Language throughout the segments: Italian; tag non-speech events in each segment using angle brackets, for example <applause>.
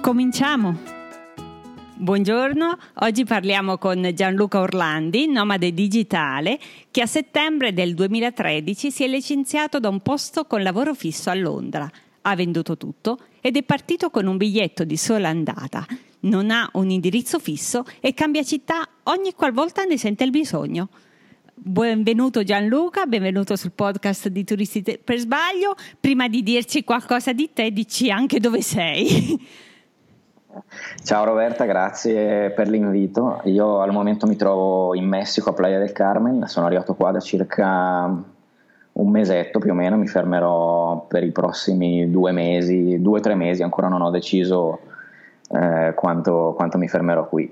Cominciamo! Buongiorno, oggi parliamo con Gianluca Orlandi, nomade digitale, che a settembre del 2013 si è licenziato da un posto con lavoro fisso a Londra. Ha venduto tutto ed è partito con un biglietto di sola andata. Non ha un indirizzo fisso e cambia città ogni qualvolta ne sente il bisogno. Benvenuto Gianluca, benvenuto sul podcast di Turisti per Sbaglio. Prima di dirci qualcosa di te, dici anche dove sei. Ciao Roberta, grazie per l'invito. Io al momento mi trovo in Messico a Playa del Carmen, sono arrivato qua da circa un mesetto più o meno, mi fermerò per i prossimi due mesi, due o tre mesi, ancora non ho deciso eh, quanto, quanto mi fermerò qui.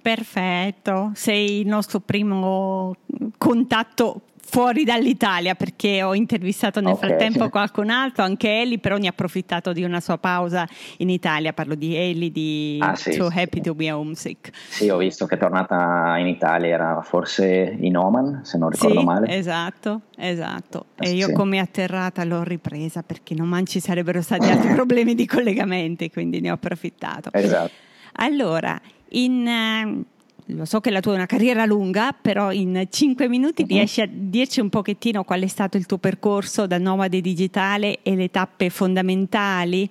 Perfetto, sei il nostro primo contatto fuori dall'Italia perché ho intervistato nel okay. frattempo qualcun altro, anche Ellie, però ne ha approfittato di una sua pausa in Italia. Parlo di Ellie di ah, sì, So sì, Happy sì. to Be Homesick. Sì, ho visto che è tornata in Italia, era forse in Oman, se non ricordo sì, male. Esatto, esatto. E io come atterrata l'ho ripresa perché non ci sarebbero stati altri <laughs> problemi di collegamenti, quindi ne ho approfittato. Esatto. Allora, in eh, lo so che la tua è una carriera lunga, però in cinque minuti uh-huh. riesci a dirci un pochettino qual è stato il tuo percorso da nomade digitale e le tappe fondamentali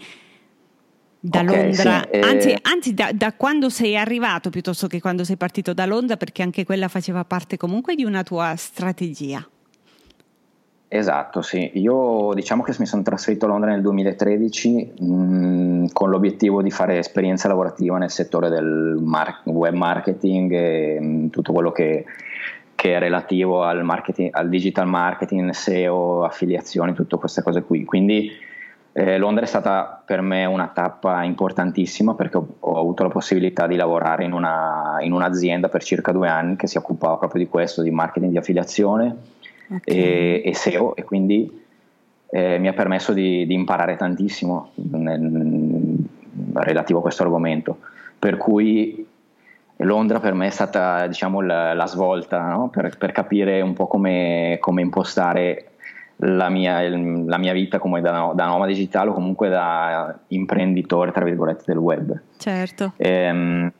da okay, Londra, sì, eh... anzi, anzi da, da, quando sei arrivato piuttosto che quando sei partito da Londra, perché anche quella faceva parte comunque di una tua strategia. Esatto, sì. Io diciamo che mi sono trasferito a Londra nel 2013 mh, mm, con l'obiettivo di fare esperienza lavorativa nel settore del mar- web marketing e mh, mm, tutto quello che, che, è relativo al, al, digital marketing, SEO, affiliazioni, tutte queste cose qui. Quindi eh, Londra è stata per me una tappa importantissima perché ho, ho avuto la possibilità di lavorare in, una, in un'azienda per circa due anni che si occupava proprio di questo, di marketing di affiliazione okay. e, e, SEO e quindi eh, mi ha permesso di, di imparare tantissimo nel, relativo a questo argomento. Per cui Londra per me è stata diciamo, la, la svolta no? per, per, capire un po' come, come impostare la mia, la mia, vita come da, da nomade digitale o comunque da imprenditore tra virgolette del web. Certo. Ehm,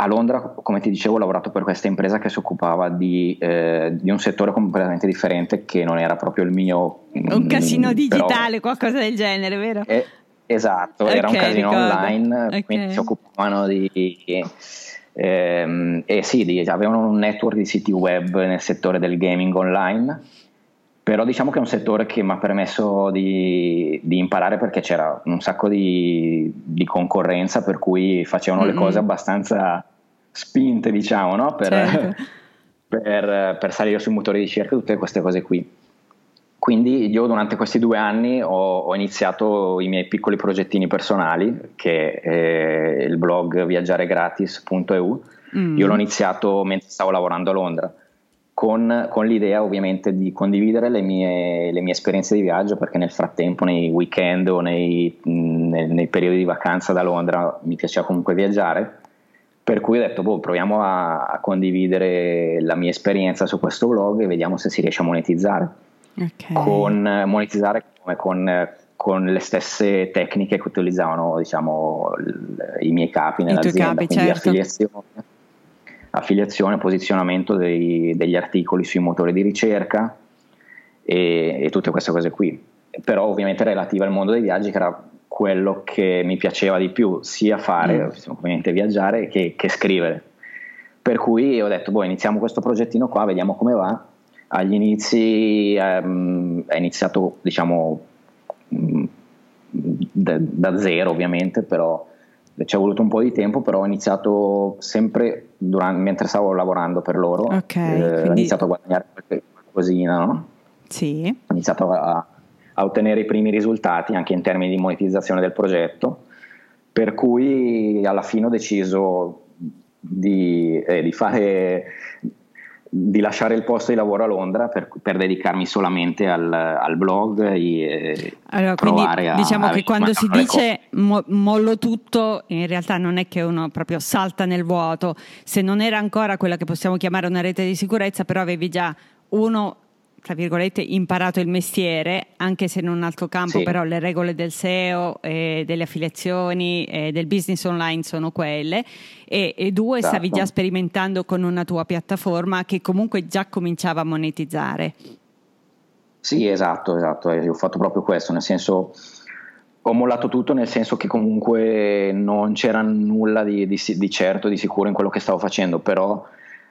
a Londra, come ti dicevo, ho lavorato per questa impresa che si occupava di, eh, di, un settore completamente differente che non era proprio il mio. Un casino digitale, però, qualcosa del genere, vero? Eh, esatto, okay, era un casino ricordo. online, okay. quindi si occupavano di. Ehm, e sì, di, avevano un network di siti web nel settore del gaming online però diciamo che è un settore che mi ha permesso di, di, imparare perché c'era un sacco di, di concorrenza per cui facevano mm-hmm. le cose abbastanza spinte diciamo no? per, certo. <laughs> per, per, salire sui motori di ricerca tutte queste cose qui quindi io durante questi due anni ho, ho iniziato i miei piccoli progettini personali che è il blog viaggiaregratis.eu mm. io l'ho iniziato mentre stavo lavorando a Londra con, con, l'idea ovviamente di condividere le mie, le mie, esperienze di viaggio perché nel frattempo nei weekend o nei, nei, nei, periodi di vacanza da Londra mi piaceva comunque viaggiare per cui ho detto boh, proviamo a, a condividere la mia esperienza su questo blog e vediamo se si riesce a monetizzare okay. con monetizzare come con, con le stesse tecniche che utilizzavano diciamo, i miei capi nell'azienda capi, quindi certo. affiliazione affiliazione, posizionamento dei, degli articoli sui motori di ricerca e, e, tutte queste cose qui. Però ovviamente relative al mondo dei viaggi, che era quello che mi piaceva di più, sia fare, mm. ovviamente viaggiare, che, che, scrivere. Per cui ho detto, boh, iniziamo questo progettino qua, vediamo come va. Agli inizi ehm, è iniziato, diciamo, mm, da, da zero ovviamente, però ci è voluto un po' di tempo, però ho iniziato sempre durante, mentre stavo lavorando per loro. Okay, eh, quindi... Ho iniziato a guadagnare qualcosina, no? Sì. Ho iniziato a, a, ottenere i primi risultati anche in termini di monetizzazione del progetto. Per cui alla fine ho deciso di, eh, di fare di lasciare il posto di lavoro a Londra per, per dedicarmi solamente al, al blog e allora, provare a, diciamo a che quando si dice mo, mollo tutto in realtà non è che uno proprio salta nel vuoto. Se non era ancora quella che possiamo chiamare una rete di sicurezza però avevi già uno tra virgolette, imparato il mestiere, anche se in un altro campo, sì. però le regole del SEO, eh, delle affiliazioni, eh, del business online sono quelle. E, e due, esatto. stavi già sperimentando con una tua piattaforma che comunque già cominciava a monetizzare. Sì, esatto, esatto, ho fatto proprio questo, nel senso ho mollato tutto nel senso che comunque non c'era nulla di, di, di certo, di sicuro in quello che stavo facendo, però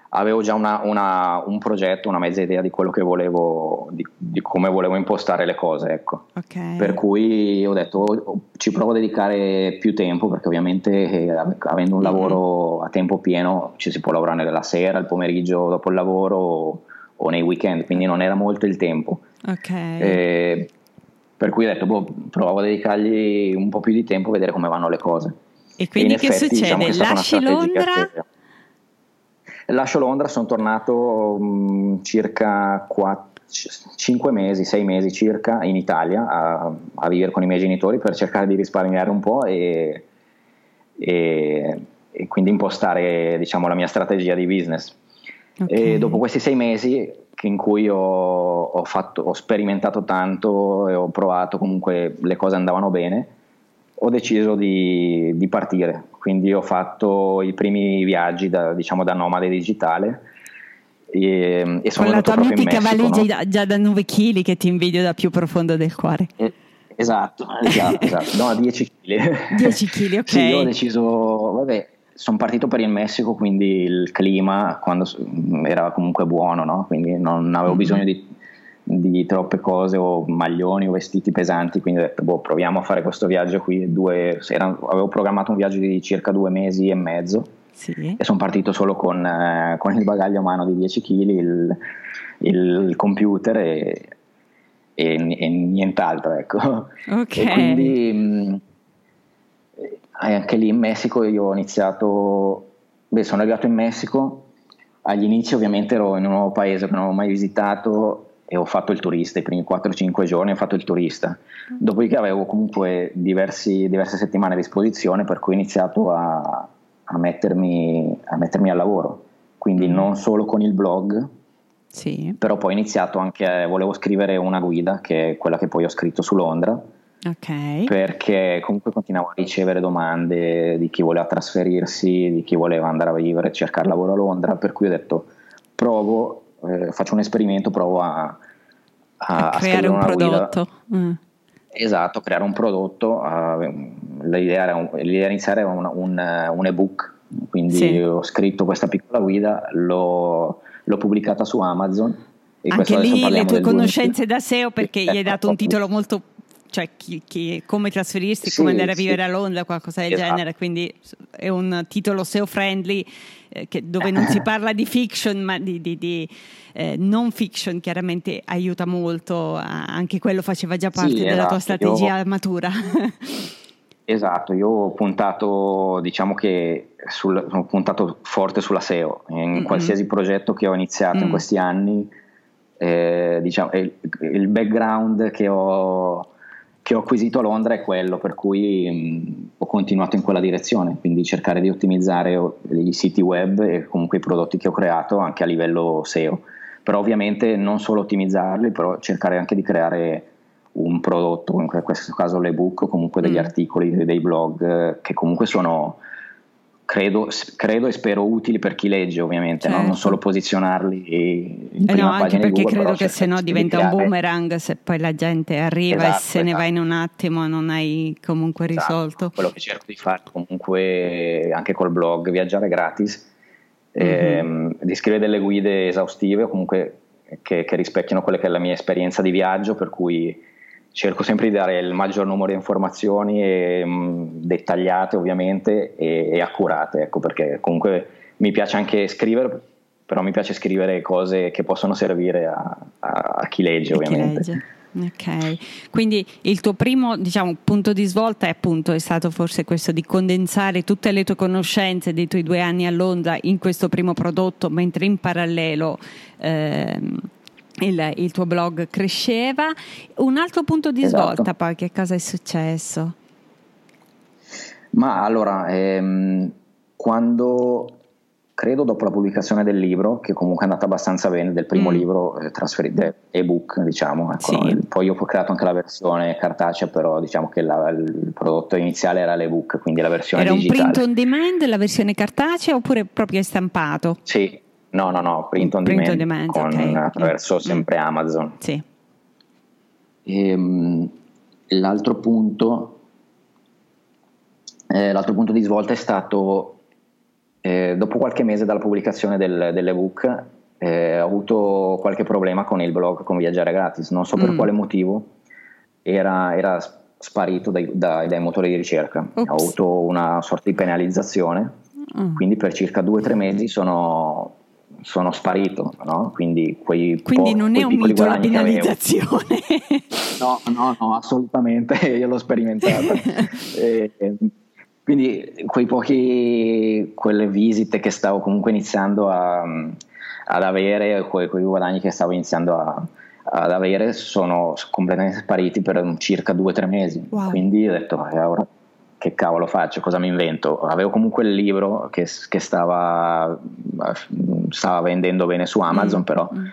avevo già una, una, un progetto, una mezza idea di quello che volevo, di, di come volevo impostare le cose, ecco. Okay. Per cui ho detto oh, ci provo a dedicare più tempo perché ovviamente eh, avendo un mm-hmm. lavoro a tempo pieno ci si può lavorare la sera, il pomeriggio dopo il lavoro o, o nei weekend, quindi non era molto il tempo. Okay. Eh, per cui ho detto boh, provavo a dedicargli un po' più di tempo a vedere come vanno le cose. E quindi e che effetti, succede? Diciamo che Lasci Londra? Che, Lascio Londra, sono tornato um, circa 4, 5 mesi, 6 mesi circa in Italia a, a, vivere con i miei genitori per cercare di risparmiare un po' e, e, e quindi impostare diciamo, la mia strategia di business. Okay. E dopo questi sei mesi in cui ho, ho, fatto, ho sperimentato tanto e ho provato, comunque le cose andavano bene, ho deciso di, di, partire, quindi ho fatto i primi viaggi da, diciamo, da nomade digitale. E, e sono Con la tua mitica valigia no? già da 9 kg che ti invidio da più profondo del cuore. Eh, esatto, <laughs> esatto, esatto, no, 10 kg. 10 kg, ok. sì, io ho deciso, vabbè, sono partito per il Messico, quindi il clima quando era comunque buono, no? quindi non avevo mm-hmm. bisogno di di troppe cose o maglioni o vestiti pesanti, quindi ho detto boh, proviamo a fare questo viaggio qui, due, era, avevo programmato un viaggio di circa due mesi e mezzo sì. e sono partito solo con, eh, con, il bagaglio a mano di 10 kg, il, il, computer e, e, e, nient'altro. Ecco. Okay. E quindi mh, eh, anche lì in Messico io ho iniziato, beh sono arrivato in Messico, agli inizi ovviamente ero in un nuovo paese che non avevo mai visitato e ho fatto il turista, i primi 4-5 giorni ho fatto il turista, dopodiché avevo comunque diversi, diverse settimane a disposizione per cui ho iniziato a, a, mettermi, a mettermi, al lavoro, quindi mm. non solo con il blog, sì. però poi ho iniziato anche, a, volevo scrivere una guida che è quella che poi ho scritto su Londra, okay. perché comunque continuavo a ricevere domande di chi voleva trasferirsi, di chi voleva andare a vivere, cercare lavoro a Londra, per cui ho detto provo eh, faccio un esperimento, provo a, a, a creare un prodotto. Mm. Esatto, creare un prodotto. Uh, l'idea, era un, l'idea iniziale era un, un, un ebook, quindi sì. ho scritto questa piccola guida, l'ho, l'ho pubblicata su Amazon. Anche lì le tue conoscenze da SEO perché gli hai dato un titolo <laughs> molto cioè chi, chi, come trasferirsi, sì, come andare a vivere sì. a Londra, qualcosa del esatto. genere, quindi è un titolo SEO friendly eh, che, dove non si parla di fiction ma di, di, di eh, non fiction, chiaramente aiuta molto, anche quello faceva già parte sì, della esatto. tua strategia io, matura. <laughs> esatto, io ho puntato, diciamo che sul, ho puntato forte sulla SEO, in mm-hmm. qualsiasi progetto che ho iniziato mm. in questi anni, eh, diciamo, il, il background che ho che ho acquisito a Londra è quello, per cui mh, ho continuato in quella direzione, quindi cercare di ottimizzare i siti web e comunque i prodotti che ho creato anche a livello SEO, però ovviamente non solo ottimizzarli, però cercare anche di creare un prodotto, in questo caso l'ebook o comunque degli mm. articoli, dei blog che comunque sono credo, credo, e spero utili per chi legge ovviamente, certo. no? non solo posizionarli in eh no, anche perché Google, credo che se no diventa un boomerang se poi la gente arriva esatto, e se esatto. ne va in un attimo non hai comunque esatto. risolto. Quello che cerco di fare comunque anche col blog viaggiare gratis, mm-hmm. ehm, di scrivere delle guide esaustive o comunque che, che rispecchiano quella che è la mia esperienza di viaggio per cui cerco sempre di dare il maggior numero di informazioni e, mh, mm, dettagliate ovviamente e, e, accurate, ecco, perché comunque mi piace anche scrivere, però mi piace scrivere cose che possono servire a, a, a chi legge ovviamente. Chi legge. Ok, quindi il tuo primo diciamo, punto di svolta è appunto è stato forse questo di condensare tutte le tue conoscenze dei tuoi due anni a Londra in questo primo prodotto, mentre in parallelo ehm, il, il, tuo blog cresceva. Un altro punto di esatto. svolta poi, che cosa è successo? Ma allora, ehm, quando credo dopo la pubblicazione del libro, che comunque è andata abbastanza bene, del primo mm. libro eh, trasferito, ebook diciamo, ecco, sì. poi io ho creato anche la versione cartacea, però diciamo che la, il prodotto iniziale era l'ebook, quindi la versione era digitale. Era un print on demand, la versione cartacea oppure proprio stampato? Sì, no, no, no, print on print demand, on demand con, okay. attraverso mm. sempre Amazon. Sì. E, um, l'altro punto, eh, l'altro punto di svolta è stato eh, dopo qualche mese dalla pubblicazione del, dell'ebook eh, ho avuto qualche problema con il blog con Viaggiare Gratis, non so per mm. quale motivo, era, era sparito dai, dai, dai, motori di ricerca, Ops. ho avuto una sorta di penalizzazione, mm. quindi per circa due o tre mesi sono, sono sparito, no? quindi, quei quindi po- non è un mito la penalizzazione. <laughs> no, no, no, assolutamente, <laughs> io l'ho sperimentato. <laughs> e, quindi quei pochi, quelle visite che stavo comunque iniziando a, ad avere, quei, quei, guadagni che stavo iniziando a, ad avere sono completamente spariti per circa due o tre mesi. Wow. Quindi ho detto, eh, ora che cavolo faccio, cosa mi invento? Avevo comunque il libro che, che stava, stava, vendendo bene su Amazon, mm. però mm.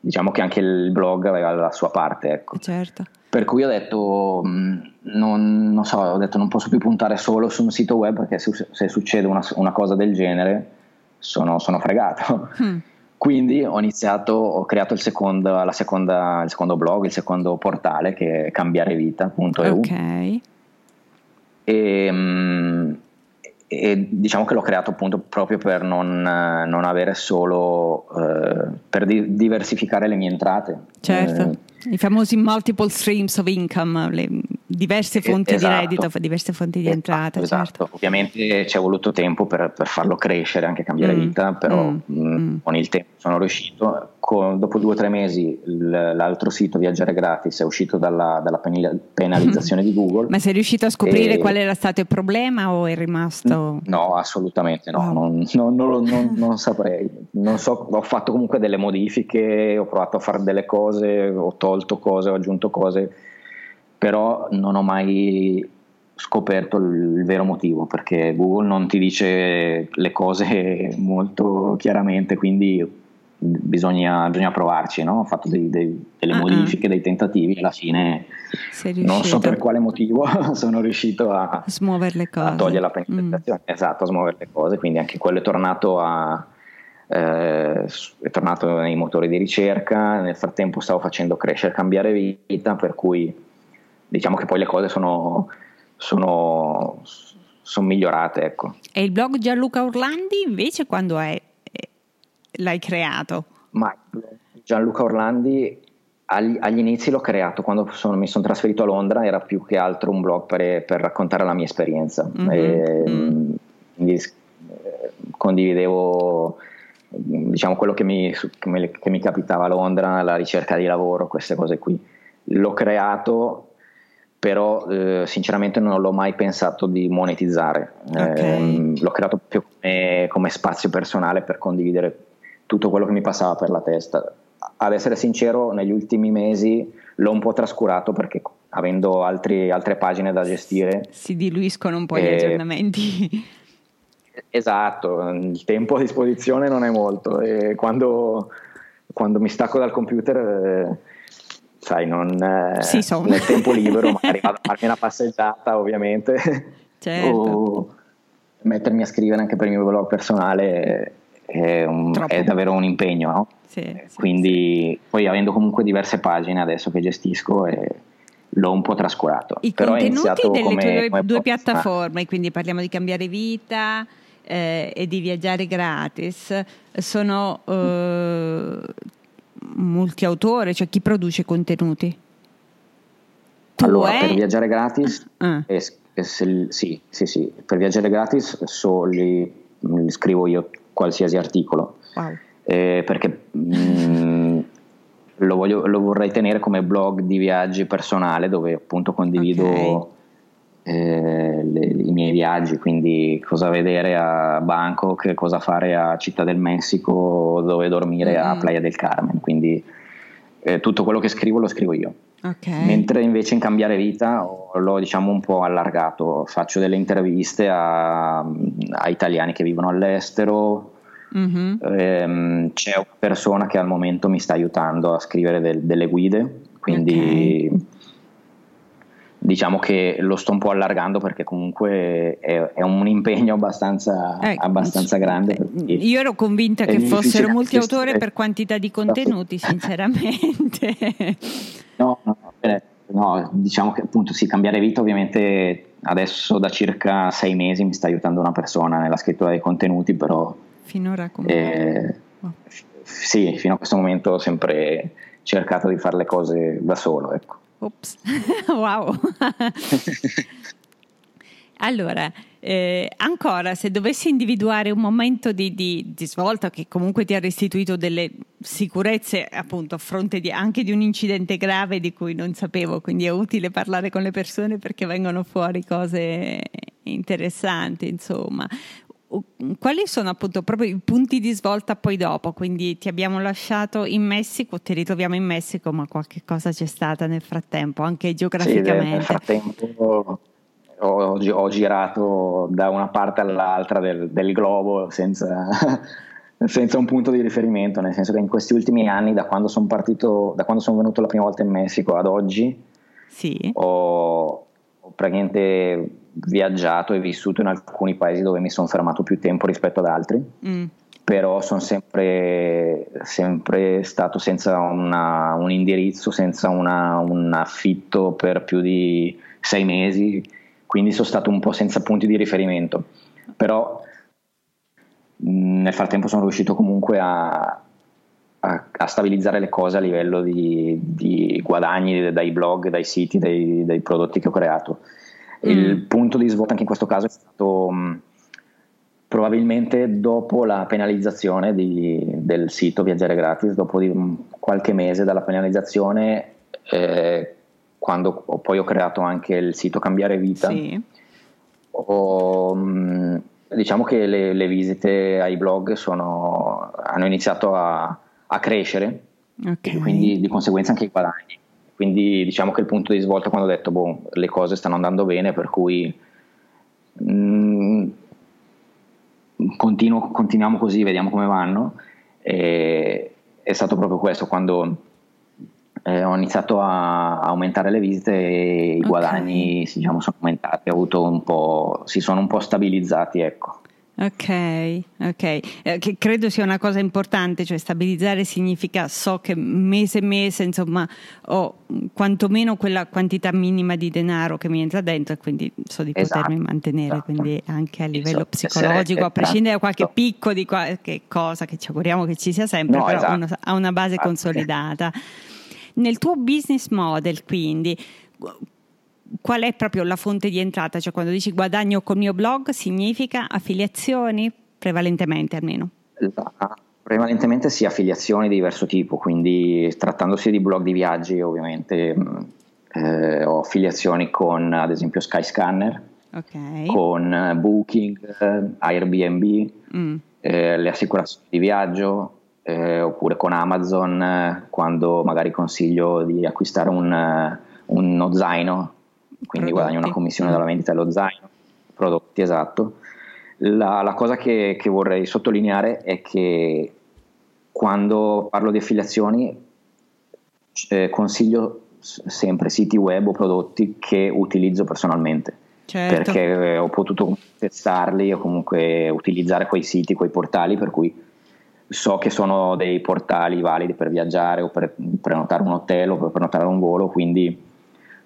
diciamo che anche il blog aveva la sua parte. Ecco. Certo. Per cui ho detto, mm, non, non, so, ho detto non posso più puntare solo su un sito web perché se, se succede una, una, cosa del genere sono, sono fregato. Mm. Quindi ho iniziato, ho creato il secondo, seconda, il secondo blog, il secondo portale che è cambiarevita.eu. Ok. E, mm, e diciamo che l'ho creato appunto proprio per non, non avere solo eh, per di, diversificare le mie entrate. Certo. Eh, i famosi multiple streams of income, le diverse fonti esatto. di reddito, diverse fonti di esatto, entrata. Esatto, certo. ovviamente ci è voluto tempo per, per, farlo crescere, anche cambiare mm. vita, però mm. Mh, mm. con il tempo sono riuscito. Con, dopo due o tre mesi l'altro sito Viaggiare Gratis è uscito dalla, dalla penalizzazione <laughs> di Google. Ma sei riuscito a scoprire e... qual era stato il problema o è rimasto... No, assolutamente no, oh. non, non, non, <laughs> non, saprei. Non so, ho fatto comunque delle modifiche, ho provato a fare delle cose, ho tolto cose, ho aggiunto cose, però non ho mai scoperto il, vero motivo perché Google non ti dice le cose <laughs> molto chiaramente, quindi bisogna, bisogna provarci. No? Ho fatto dei, dei, delle uh-uh. modifiche, dei tentativi e alla fine non so per quale motivo <laughs> sono riuscito a, smuovere le cose. A togliere la penalizzazione, mm. esatto, a smuovere le cose, quindi anche quello è tornato a eh, è tornato nei motori di ricerca, nel frattempo stavo facendo crescere, cambiare vita, per cui diciamo che poi le cose sono, sono, sono migliorate. Ecco. E il blog Gianluca Orlandi invece quando è, l'hai creato? Ma Gianluca Orlandi agli, agli inizi l'ho creato quando sono, mi sono trasferito a Londra, era più che altro un blog per, per raccontare la mia esperienza. Mm-hmm. E, mm. Quindi eh, condividevo diciamo quello che mi, che, mi, che mi, capitava a Londra, la ricerca di lavoro, queste cose qui. L'ho creato, però eh, sinceramente non l'ho mai pensato di monetizzare. Okay. Eh, l'ho creato più come, come, spazio personale per condividere tutto quello che mi passava per la testa. Ad essere sincero, negli ultimi mesi l'ho un po' trascurato perché avendo altri, altre pagine da gestire... Si diluiscono un po' gli aggiornamenti. Esatto, il tempo a disposizione non è molto e quando, quando mi stacco dal computer, eh, sai, non, eh, sì, so. nel tempo libero <laughs> magari vado a farmi una passeggiata ovviamente certo. o mettermi a scrivere anche per il mio blog personale è, un, è davvero un impegno, no? Sì, sì, Quindi poi avendo comunque diverse pagine adesso che gestisco e l'ho un po' trascurato. I Però contenuti delle come, tue come due piattaforme, quindi parliamo di cambiare vita, eh, e di viaggiare gratis sono eh, multiautore, cioè chi produce contenuti? Tu allora, è? per viaggiare gratis, ah. è, è, sì, sì, sì, per viaggiare gratis li scrivo io qualsiasi articolo. Wow. Eh, perché mm, lo, voglio, lo, vorrei tenere come blog di viaggi personale dove appunto condivido okay. Eh, le, i miei viaggi, quindi cosa vedere a Bangkok, cosa fare a Città del Messico, dove dormire mm-hmm. a Playa del Carmen, quindi eh, tutto quello che scrivo lo scrivo io. Okay. Mentre invece in cambiare vita l'ho diciamo un po' allargato, faccio delle interviste a, a italiani che vivono all'estero, Mm-hmm. Ehm, c'è una persona che al momento mi sta aiutando a scrivere del, delle guide, quindi okay. Diciamo che lo sto un po' allargando perché comunque è, è un impegno abbastanza, eh, abbastanza grande. Io ero convinta che fossero molti autori per quantità di contenuti, sinceramente. <laughs> no, no, no, diciamo che appunto sì, cambiare vita ovviamente adesso da circa sei mesi mi sta aiutando una persona nella scrittura dei contenuti, però Finora come... Eh, oh. Sì, fino a questo momento ho sempre cercato di fare le cose da solo, ecco. Ops, <laughs> wow. <laughs> allora, eh, ancora, se dovessi individuare un momento di, di, di, svolta che comunque ti ha restituito delle sicurezze, appunto, a fronte di, anche di un incidente grave di cui non sapevo, quindi è utile parlare con le persone perché vengono fuori cose interessanti, insomma quali sono appunto proprio i punti di svolta poi dopo? Quindi ti abbiamo lasciato in Messico, ti ritroviamo in Messico, ma qualche cosa c'è stata nel frattempo, anche geograficamente? Sì, nel frattempo ho, ho, girato da una parte all'altra del, del globo senza, <laughs> senza, un punto di riferimento, nel senso che in questi ultimi anni, da quando sono partito, da quando sono venuto la prima volta in Messico ad oggi, sì. ho, ho praticamente viaggiato e vissuto in alcuni paesi dove mi sono fermato più tempo rispetto ad altri, mm. però sono sempre, sempre stato senza una, un indirizzo, senza una, un affitto per più di sei mesi, quindi sono stato un po' senza punti di riferimento, però nel frattempo sono riuscito comunque a, a, a, stabilizzare le cose a livello di, di guadagni dai blog, dai siti, dai, dai prodotti che ho creato. Il mm. punto di svolta anche in questo caso è stato mh, mm, probabilmente dopo la penalizzazione di, del sito Viaggiare Gratis, dopo di, mh, mm, qualche mese dalla penalizzazione, eh, quando ho, poi ho creato anche il sito Cambiare Vita, sì. ho, mh, diciamo che le, le, visite ai blog sono, hanno iniziato a, a crescere, okay. quindi di conseguenza anche i guadagni. Quindi diciamo che il punto di svolta quando ho detto boh, le cose stanno andando bene, per cui mh, mm, continuo, continuiamo così, vediamo come vanno. E, è stato proprio questo, quando eh, ho iniziato a, aumentare le visite e i okay. guadagni diciamo, sono aumentati, si sono un po' stabilizzati. Ecco. Ok, ok, eh, che credo sia una cosa importante, cioè stabilizzare significa so che mese e mese insomma ho quantomeno quella quantità minima di denaro che mi entra dentro e quindi so di esatto, potermi mantenere, esatto. quindi anche a livello esatto. psicologico, a prescindere da qualche picco di qualche cosa che ci auguriamo che ci sia sempre, no, però esatto. uno ha una base consolidata. Nel tuo business model quindi qual è proprio la fonte di entrata? Cioè quando dici guadagno col mio blog significa affiliazioni, prevalentemente almeno? Prevalentemente sì, affiliazioni di diverso tipo, quindi trattandosi di blog di viaggi ovviamente mm, eh, ho affiliazioni con ad esempio Skyscanner, okay. con eh, Booking, eh, Airbnb, mm. eh, le assicurazioni di viaggio, eh, oppure con Amazon eh, quando magari consiglio di acquistare un, uno zaino quindi prodotti. guadagno una commissione dalla vendita dello zaino, prodotti, esatto. La, la cosa che, che, vorrei sottolineare è che quando parlo di affiliazioni eh, consiglio sempre siti web o prodotti che utilizzo personalmente. Certo. Perché ho potuto testarli o comunque utilizzare quei siti, quei portali per cui so che sono dei portali validi per viaggiare o per prenotare un hotel o per prenotare un volo, quindi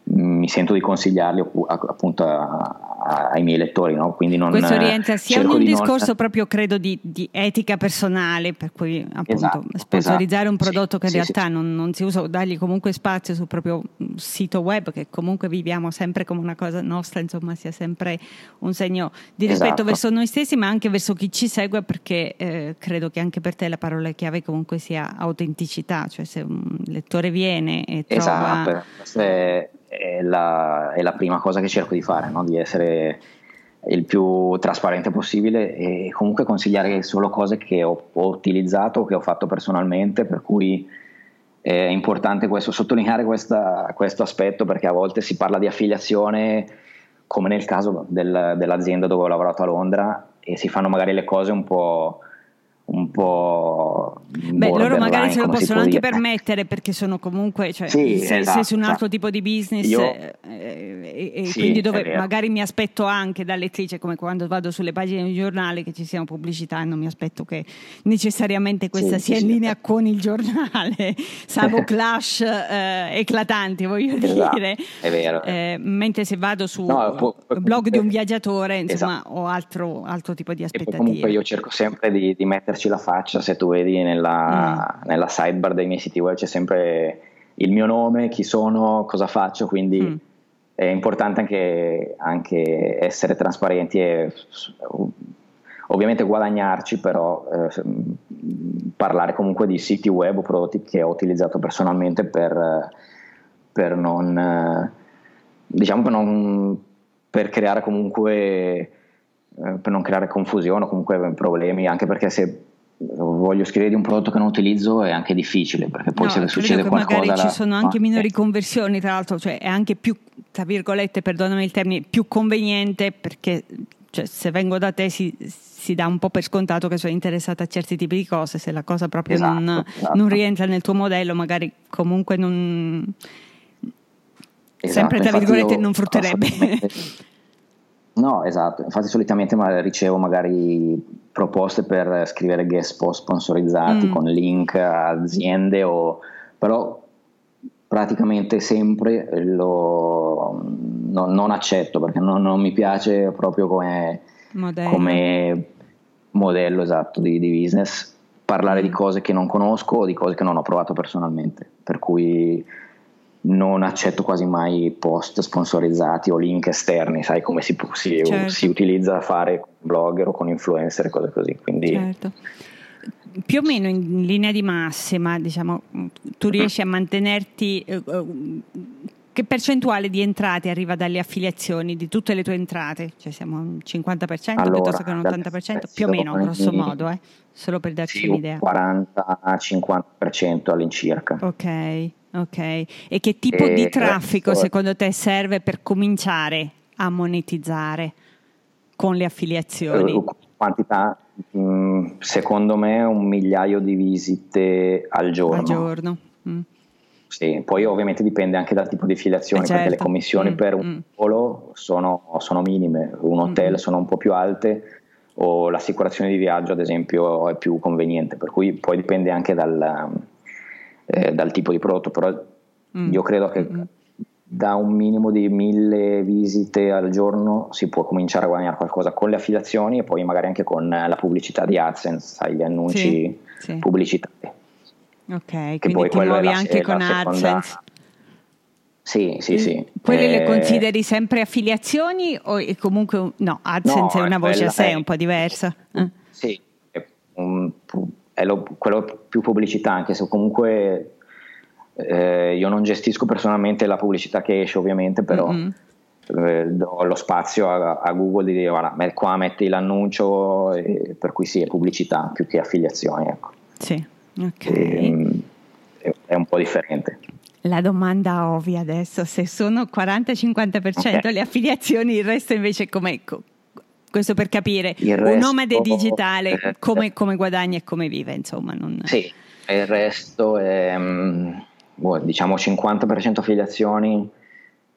mi sento di consigliarli appunto a, ai miei lettori, no? quindi non Questo rientra sia in un discorso non... proprio credo di, di, etica personale, per cui appunto esatto, sponsorizzare esatto. un prodotto che in sì, realtà sì, non, non, si usa, dargli comunque spazio sul proprio sito web, che comunque viviamo sempre come una cosa nostra, insomma sia sempre un segno di rispetto esatto. verso noi stessi, ma anche verso chi ci segue, perché eh, credo che anche per te la parola chiave comunque sia autenticità, cioè se un lettore viene e trova... Esatto, è la, è la prima cosa che cerco di fare, no? di essere il più trasparente possibile e comunque consigliare solo cose che ho, ho utilizzato che ho fatto personalmente, per cui è importante questo, sottolineare questa, questo aspetto perché a volte si parla di affiliazione come nel caso del, dell'azienda dove ho lavorato a Londra e si fanno magari le cose un po' un po'. Beh, loro magari se lo possono anche dire. permettere perché sono comunque, cioè, sì, se, esatto, se su un altro tipo di business Io, eh, e, e sì, quindi dove magari mi aspetto anche da lettrice, come quando vado sulle pagine di giornale che ci siano pubblicità e non mi aspetto che necessariamente questa sì, sia in linea con il giornale, <laughs> salvo clash eh, eclatanti, voglio esatto, dire. È vero. Eh, mentre se vado su no, può, può, blog di un viaggiatore, insomma, esatto. ho altro, altro, tipo di aspettative. comunque io cerco sempre di, di mettere metterci la faccia, se tu vedi nella, mm. nella sidebar dei miei siti web c'è sempre il mio nome, chi sono, cosa faccio, quindi mm. è importante anche, anche, essere trasparenti e ovviamente guadagnarci, però eh, parlare comunque di siti web o prodotti che ho utilizzato personalmente per, per non, diciamo per non per creare comunque eh, per non creare confusione o comunque problemi, anche perché se voglio scrivere di un prodotto che non utilizzo è anche difficile perché poi no, se succede qualcosa magari ci sono anche minori conversioni tra l'altro cioè è anche più tra virgolette perdonami il termine più conveniente perché cioè, se vengo da te si, si, dà un po' per scontato che sono interessata a certi tipi di cose se la cosa proprio esatto, non, esatto. non, rientra nel tuo modello magari comunque non esatto, sempre tra virgolette non frutterebbe <laughs> No, esatto, infatti solitamente ricevo magari proposte per scrivere guest post sponsorizzati mm. con link a aziende, o, però praticamente sempre lo, no, non accetto perché non, non, mi piace proprio come modello, come modello esatto di, di business parlare di mm. cose che non conosco o di cose che non ho provato personalmente, per cui non accetto quasi mai post sponsorizzati o link esterni, sai come si, si, certo. si utilizza a fare con blogger o con influencer e cose così. Quindi... Certo. Più o meno in linea di massima, diciamo, tu riesci a mantenerti. Eh, eh, che percentuale di entrate arriva dalle affiliazioni di tutte le tue entrate? Cioè siamo un 50% allora, piuttosto che un 80%? Più o meno, grosso modo, eh? solo per darci sì, un'idea. 40-50% all'incirca. Ok. Ok, e che tipo e di traffico questo... secondo te serve per cominciare a monetizzare con le affiliazioni? Eh, quantità, mm, secondo me un migliaio di visite al giorno. Al giorno. Mm. Sì, poi ovviamente dipende anche dal tipo di affiliazione, eh certo. perché le certo. commissioni mm, per un mm. volo sono, sono, minime, un hotel mm. sono un po' più alte o l'assicurazione di viaggio ad esempio è più conveniente, per cui poi dipende anche dal, eh, dal tipo di prodotto, però mm. io credo che mm. da un minimo di mille visite al giorno si può cominciare a guadagnare qualcosa con le affiliazioni e poi magari anche con la pubblicità di AdSense, gli annunci sì, sì. pubblicitari. Ok, che quindi ti muovi anche con AdSense. Sì, sì, sì. Quelle eh, le consideri sempre affiliazioni o comunque no, AdSense no, è una voce a sé, è un po' diversa? Eh. Sì, è un, è lo, quello più pubblicità, anche se comunque eh, io non gestisco personalmente la pubblicità che esce ovviamente, però mm-hmm. eh, do lo spazio a, a, Google di dire guarda, qua metti l'annuncio, e, per cui sì, è pubblicità più che affiliazioni. Ecco. Sì, ok. E, è, un po' differente. La domanda ovvia adesso, se sono 40-50% okay. le affiliazioni, il resto invece com'è? Questo per capire resto, un nomade digitale come, come, guadagna e come vive, insomma. Non... Sì, il resto è mm, boh, diciamo 50% affiliazioni,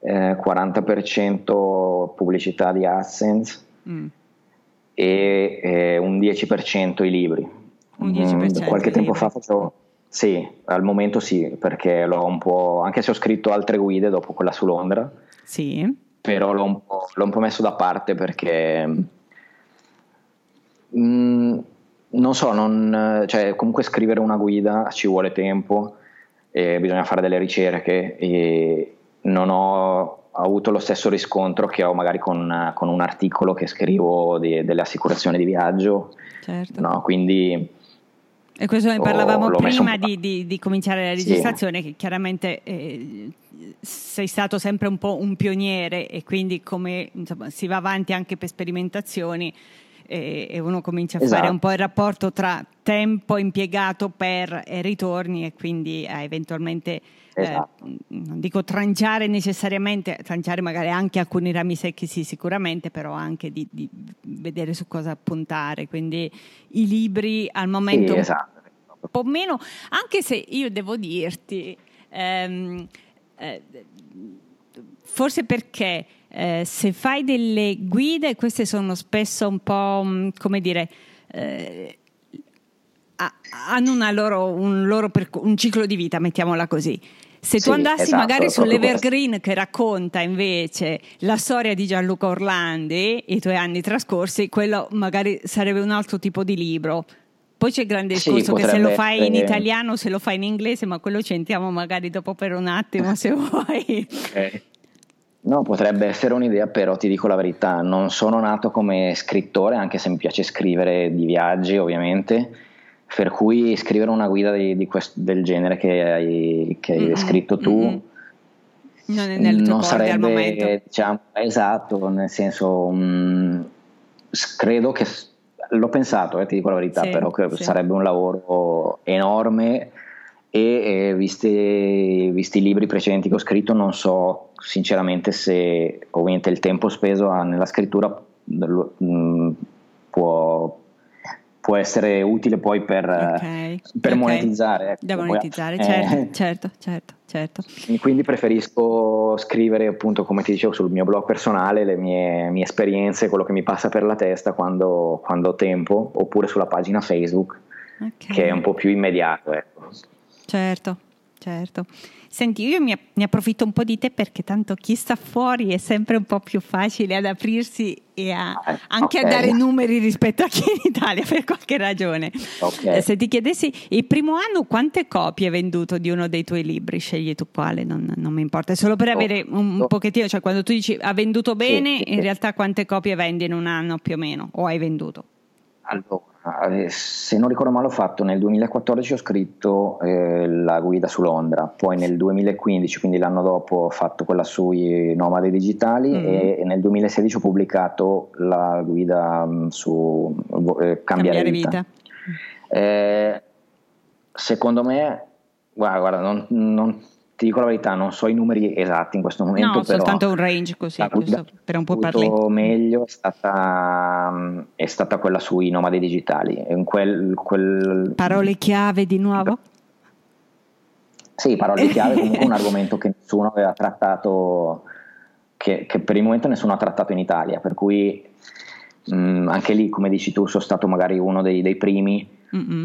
eh, 40% pubblicità di AdSense mm. e eh, un 10% i libri. Un 10% mm, qualche tempo fa facevo... Sì, al momento sì, perché l'ho un po'... anche se ho scritto altre guide dopo quella su Londra. Sì però l'ho un, l'ho un po', messo da parte perché mh, mm, non so, non, cioè, comunque scrivere una guida ci vuole tempo, bisogna fare delle ricerche e non ho avuto lo stesso riscontro che ho magari con, con un articolo che scrivo di, delle assicurazioni di viaggio. Certo. No, quindi e questo ne parlavamo oh, prima di, di, di, cominciare la registrazione, sì. che chiaramente eh, sei stato sempre un po' un pioniere e quindi come insomma, si va avanti anche per sperimentazioni e, e uno comincia a esatto. fare un po' il rapporto tra tempo impiegato per e ritorni e quindi eh, eventualmente esatto. eh, non dico tranciare necessariamente, tranciare magari anche alcuni rami secchi sì sicuramente, però anche di, di vedere su cosa puntare, quindi i libri al momento sì, esatto. un po' meno, anche se io devo dirti, ehm, eh, forse perché eh, se fai delle guide, queste sono spesso un po' mm, come dire... Eh, hanno loro, un, loro perc- un ciclo di vita, mettiamola così. Se sì, tu andassi esatto, magari sull'Evergreen che racconta invece la storia di Gianluca Orlandi, i tuoi anni trascorsi, quello magari sarebbe un altro tipo di libro. Poi c'è il grande discorso sì, che se lo fai in italiano, se lo fai in inglese, ma quello ci entriamo magari dopo per un attimo se vuoi. Okay. No, potrebbe essere un'idea, però ti dico la verità, non sono nato come scrittore, anche se mi piace scrivere di viaggi ovviamente per cui scrivere una guida di, di quest, del genere che hai, che hai descritto tu mm-hmm. non, è nel tuo non sarebbe diciamo, esatto, nel senso um, credo che l'ho pensato, eh, ti dico la verità, sì, però che sì. sarebbe un lavoro enorme e eh, visti, visti, i libri precedenti che ho scritto non so sinceramente se ovviamente il tempo speso nella scrittura mh, può, può essere utile poi per, okay, per okay. monetizzare. Ecco. Da monetizzare, poi, certo, eh, certo, certo, certo. Quindi preferisco scrivere appunto, come ti dicevo, sul mio blog personale le mie, mie esperienze, quello che mi passa per la testa quando, quando ho tempo, oppure sulla pagina Facebook, okay. che è un po' più immediato. Ecco. Certo, certo. Senti, io mi, mi, approfitto un po' di te perché tanto chi sta fuori è sempre un po' più facile ad aprirsi e a, eh, anche okay. a dare numeri rispetto a chi è in Italia <laughs> per qualche ragione. Okay. Eh, se ti chiedessi il primo anno quante copie hai venduto di uno dei tuoi libri, scegli tu quale, non, non mi importa, è solo per avere un, un pochettino, cioè quando tu dici ha venduto bene, sì, sì, in realtà quante copie vendi in un anno più o meno o hai venduto? Allora, se non ricordo male ho fatto nel 2014 ho scritto eh, la guida su Londra, poi nel 2015, quindi l'anno dopo ho fatto quella sui nomadi digitali mm. e nel 2016 ho pubblicato la guida mm, su eh, cambiare, cambiare, vita. vita. Eh, secondo me, guarda, guarda non, non ti dico la verità, non so i numeri esatti in questo momento. No, soltanto un range così, per un po' parlare. meglio è stata, è stata, quella sui nomadi digitali. Quel, quel... Parole chiave di nuovo? Sì, parole chiave, comunque un <laughs> argomento che nessuno aveva trattato, che, che, per il momento nessuno ha trattato in Italia, per cui mh, anche lì, come dici tu, sono stato magari uno dei, dei primi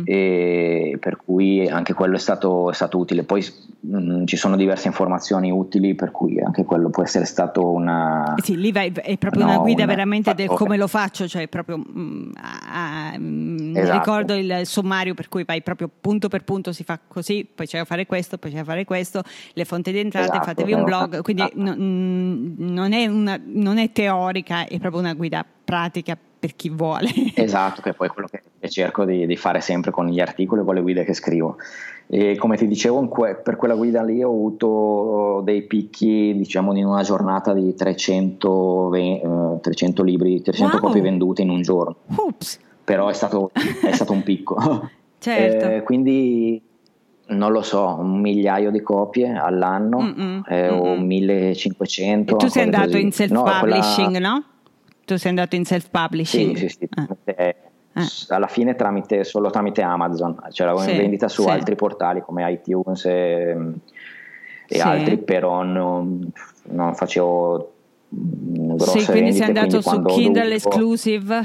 e per cui anche quello è stato, è stato utile. Poi mh, mm, ci sono diverse informazioni utili, per cui anche quello può essere stato una. Eh sì, lì vai, è proprio no, una guida una, veramente del come lo faccio, cioè proprio mh, mm, a, mh, esatto. ricordo il sommario per cui vai proprio punto per punto, si fa così, poi c'è da fare questo, poi c'è da fare questo, le fonti di entrate, esatto, fatevi un blog, quindi esatto. n- non, è una, non è teorica, è proprio una guida pratica per chi vuole. <laughs> Esatto, che è poi quello che cerco di, di, fare sempre con gli articoli e con le guide che scrivo. E come ti dicevo, per quella guida lì ho avuto dei picchi, diciamo, in una giornata di 300, uh, 300 libri, 300 wow. copie vendute in un giorno. Oops. Però è stato, è stato un picco. <laughs> certo. Eh, quindi non lo so, un migliaio di copie all'anno eh, o 1500. E tu sei andato così. in self-publishing, no? Quella... no? Tu sei andato in self-publishing? Sì, sì, sì. Eh. Eh. Alla fine tramite, solo tramite Amazon, cioè la sì, vendita su sì. altri portali come iTunes e, e sì. altri, però non, non facevo grosse Sì, quindi sei andato su Kindle dovuto... Exclusive.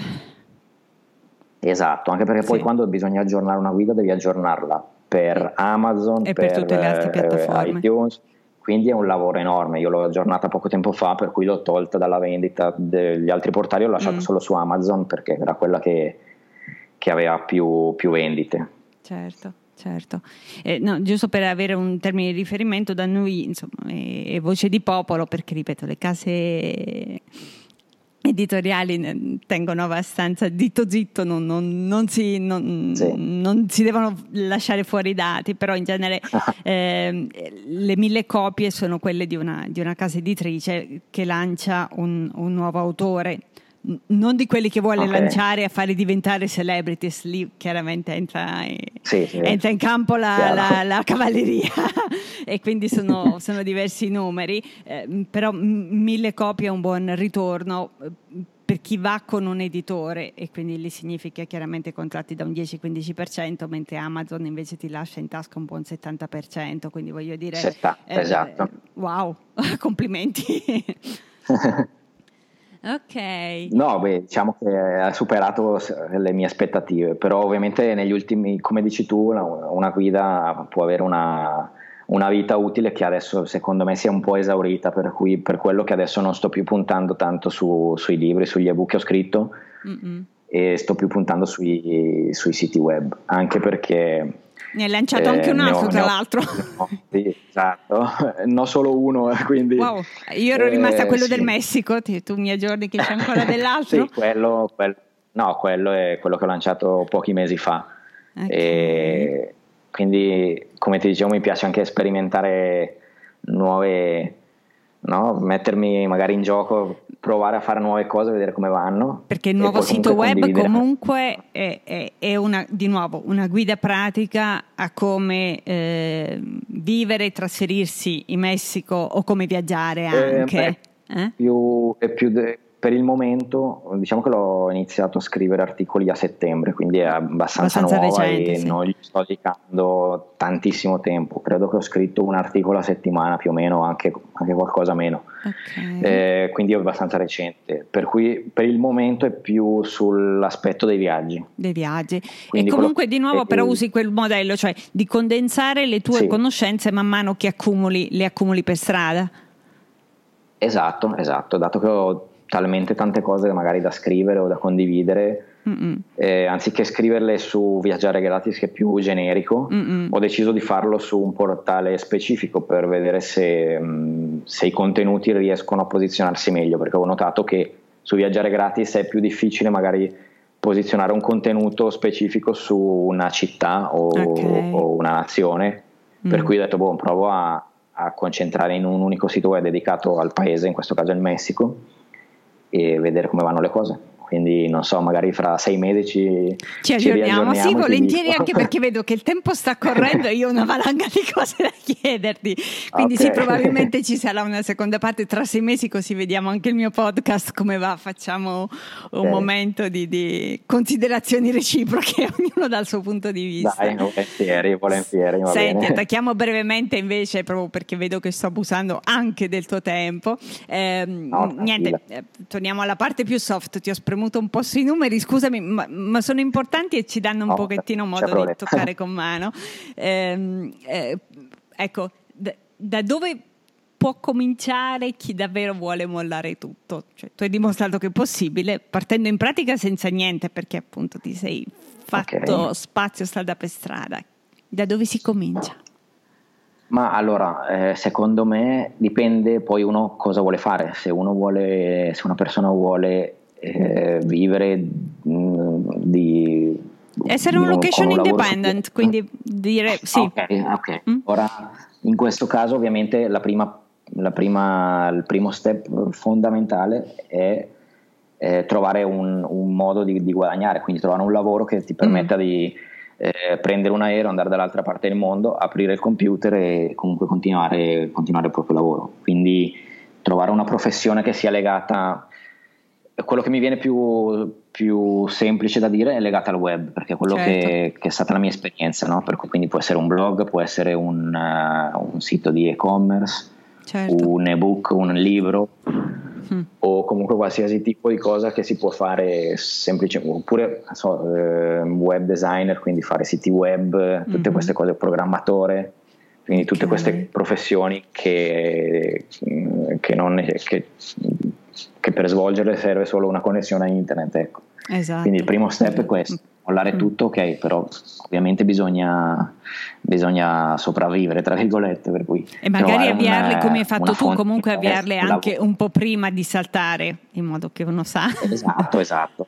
Esatto, anche perché poi quando bisogna aggiornare una guida devi aggiornarla per Amazon e per, per tutte le altre piattaforme. iTunes quindi è un lavoro enorme. Io l'ho aggiornata poco tempo fa, per cui l'ho tolta dalla vendita degli altri portali, l'ho lasciata mm. solo su Amazon perché era quella che, che aveva più, più vendite. Certo certo. Eh, no, giusto per avere un termine di riferimento, da noi insomma, è, è, voce di popolo perché, ripeto, le case editoriali tengono abbastanza dito zitto, non, non, non, si, sì. non, si, devono lasciare fuori i dati, però in genere <laughs> eh, le mille copie sono quelle di una, di una casa editrice che lancia un, un nuovo autore non di quelli che vuole okay. lanciare a fare diventare celebrities, lì chiaramente entra, sì, sì. entra in campo la, la, la cavalleria <laughs> e quindi sono, <laughs> sono diversi numeri, eh, però mille copie è un buon ritorno eh, per chi va con un editore e quindi lì significa chiaramente contratti da un 10-15%, mentre Amazon invece ti lascia in tasca un buon 70%, quindi voglio dire... 70, eh, esatto. Wow, <laughs> complimenti. Ok. No, beh, diciamo che ha superato le mie aspettative, però ovviamente negli ultimi, come dici tu, una guida può avere una, una vita utile che adesso secondo me si è un po' esaurita, per cui per quello che adesso non sto più puntando tanto su, sui libri, sugli ebook che ho scritto Mm-mm. e sto più puntando sui, sui siti web, anche perché ne hai lanciato eh, anche un altro, ho, tra l'altro. No, sì, esatto, <laughs> non solo uno, quindi... Wow, io ero rimasta a quello eh, del Messico, tu mi aggiorni che c'è ancora <laughs> dell'altro? sì, quello, quello, no, quello è quello che ho lanciato pochi mesi fa. Okay. E quindi, come ti dicevo, mi piace anche sperimentare nuove no? mettermi magari in gioco, provare a fare nuove cose, vedere come vanno. Perché il nuovo sito web comunque è, è, è una, di nuovo una guida pratica a come eh, vivere e trasferirsi in Messico o come viaggiare anche. Eh, eh? Più, è più de- per il momento, diciamo che l'ho iniziato a scrivere articoli a settembre, quindi è abbastanza, abbastanza nuova recente, e sì. non gli sto dedicando tantissimo tempo. Credo che ho scritto un articolo a settimana più o meno, anche, anche qualcosa meno. Okay. Eh, quindi è abbastanza recente. Per cui per il momento è più sull'aspetto dei viaggi. Dei viaggi. Quindi e comunque di nuovo però usi quel modello, cioè di condensare le tue sì. conoscenze man mano che accumuli, le accumuli per strada. Esatto, esatto, dato che ho talmente tante cose magari da scrivere o da condividere, eh, anziché scriverle su Viaggiare Gratis che è più generico, Mm-mm. ho deciso di farlo su un portale specifico per vedere se, mh, mm, se, i contenuti riescono a posizionarsi meglio, perché ho notato che su Viaggiare Gratis è più difficile magari posizionare un contenuto specifico su una città o, okay. o una nazione, mm. per cui ho detto, boh, provo a, a concentrare in un unico sito web dedicato al paese, in questo caso il Messico e vedere come vanno le cose quindi non so, magari fra sei mesi ci, ci aggiorniamo. Ci sì, volentieri anche perché vedo che il tempo sta <laughs> correndo e io ho una valanga di cose da chiederti. Quindi okay. sì, probabilmente <laughs> ci sarà una seconda parte tra sei mesi, così vediamo anche il mio podcast come va. Facciamo okay. un momento di, di, considerazioni reciproche, <laughs> ognuno dal suo punto di vista. Dai, volentieri, volentieri. Senti, attacchiamo brevemente invece, proprio perché vedo che sto abusando anche del tuo tempo. Eh, no, niente, eh, torniamo alla parte più soft. Ti ho spremuto premuto un po' sui numeri, scusami, ma, ma sono importanti e ci danno un oh, pochettino modo di toccare con mano. Eh, eh, ecco, da, da dove può cominciare chi davvero vuole mollare tutto. Cioè, tu hai dimostrato che è possibile partendo in pratica senza niente perché appunto ti sei fatto okay. spazio strada per strada. Da dove si comincia? Ma allora, eh, secondo me dipende poi uno cosa vuole fare. Se uno vuole, se una persona vuole eh, vivere mh, mm, di essere un location independent, su... quindi dire sì. Ok, ok. Mm? Ora in questo caso ovviamente la prima, la prima, il primo step fondamentale è eh, trovare un, un modo di, di, guadagnare, quindi trovare un lavoro che ti permetta mm. di eh, prendere un aereo, andare dall'altra parte del mondo, aprire il computer e comunque continuare, continuare il proprio lavoro. Quindi trovare una professione che sia legata quello che mi viene più, più, semplice da dire è legato al web, perché è quello certo. che, che, è stata la mia esperienza, no? per cui, quindi può essere un blog, può essere un, uh, un sito di e-commerce, certo. un ebook, un libro mm. o comunque qualsiasi tipo di cosa che si può fare semplicemente, oppure so, uh, web designer, quindi fare siti web, tutte mm-hmm. queste cose, programmatore, quindi tutte queste professioni che, che, non, che, che, per svolgerle serve solo una connessione a internet. Ecco. Esatto. Quindi il primo step è questo, mollare mm. tutto, ok, però ovviamente bisogna, bisogna sopravvivere, tra virgolette. Per cui e magari avviarle come hai fatto tu, comunque avviarle anche un po' prima di saltare, in modo che uno sa. Esatto, esatto.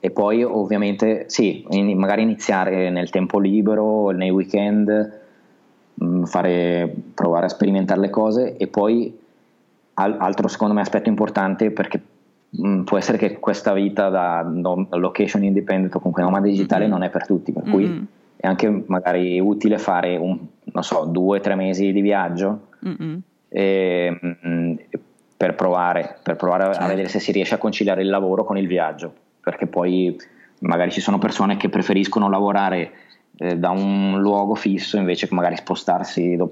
E poi ovviamente sì, magari iniziare nel tempo libero, nei weekend Mm, fare, provare a sperimentare le cose e poi altro secondo me aspetto importante perché mh, mm, può essere che questa vita da location independent o comunque nomade digitale mm-hmm. non è per tutti, per cui mm-hmm. è anche magari utile fare un, non so, due o tre mesi di viaggio mm-hmm. e, mh, per provare, per provare certo. a vedere se si riesce a conciliare il lavoro con il viaggio, perché poi magari ci sono persone che preferiscono lavorare eh, da un luogo fisso invece che magari spostarsi eh,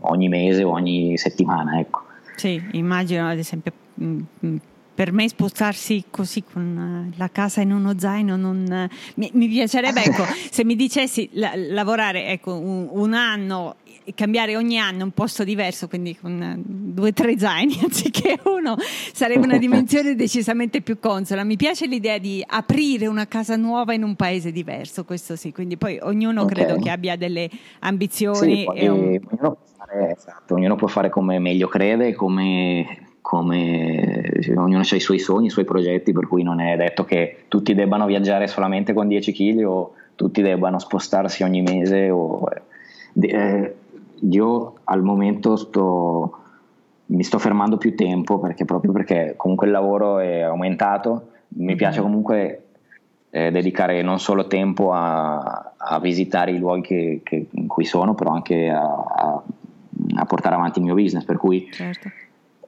ogni mese o ogni settimana. Ecco. Sì, immagino ad esempio mh, mh, per me spostarsi così con eh, la casa in uno zaino non, mi, mi, piacerebbe, ecco, <laughs> se mi dicessi la, lavorare ecco, un, un, anno, cambiare ogni anno un posto diverso, quindi con eh, due o tre zaini <laughs> anziché uno, sarebbe una dimensione decisamente più consola. Mi piace l'idea di aprire una casa nuova in un paese diverso, questo sì, quindi poi ognuno okay. credo che abbia delle ambizioni. Sì, un... ognuno, può fare, esatto, ognuno può fare come meglio crede, come come ognuno ha i suoi sogni, i suoi progetti, per cui non è detto che tutti debbano viaggiare solamente con 10 kg o tutti debbano spostarsi ogni mese. O, eh, io al momento sto, mi sto fermando più tempo perché proprio perché comunque il lavoro è aumentato, mi piace mm-hmm. comunque eh, dedicare non solo tempo a, a visitare i luoghi che, che, in cui sono, però anche a, a, a portare avanti il mio business, per cui certo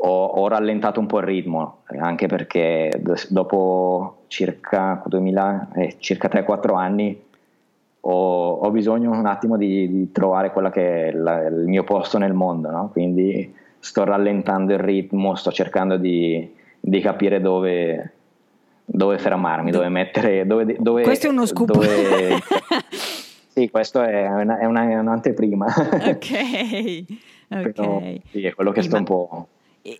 ho, ho, rallentato un po' il ritmo, anche perché dopo circa, 2000, eh, circa 3-4 anni ho, ho, bisogno un attimo di, di trovare quello che è la, il mio posto nel mondo, no? quindi sto rallentando il ritmo, sto cercando di, di capire dove, dove fermarmi, dove mettere... Dove, dove, questo è uno scoop. Dove, <laughs> sì, questo è, una, è, una, è un'anteprima. Ok, <laughs> ok. Però, sì, è quello che sto un po'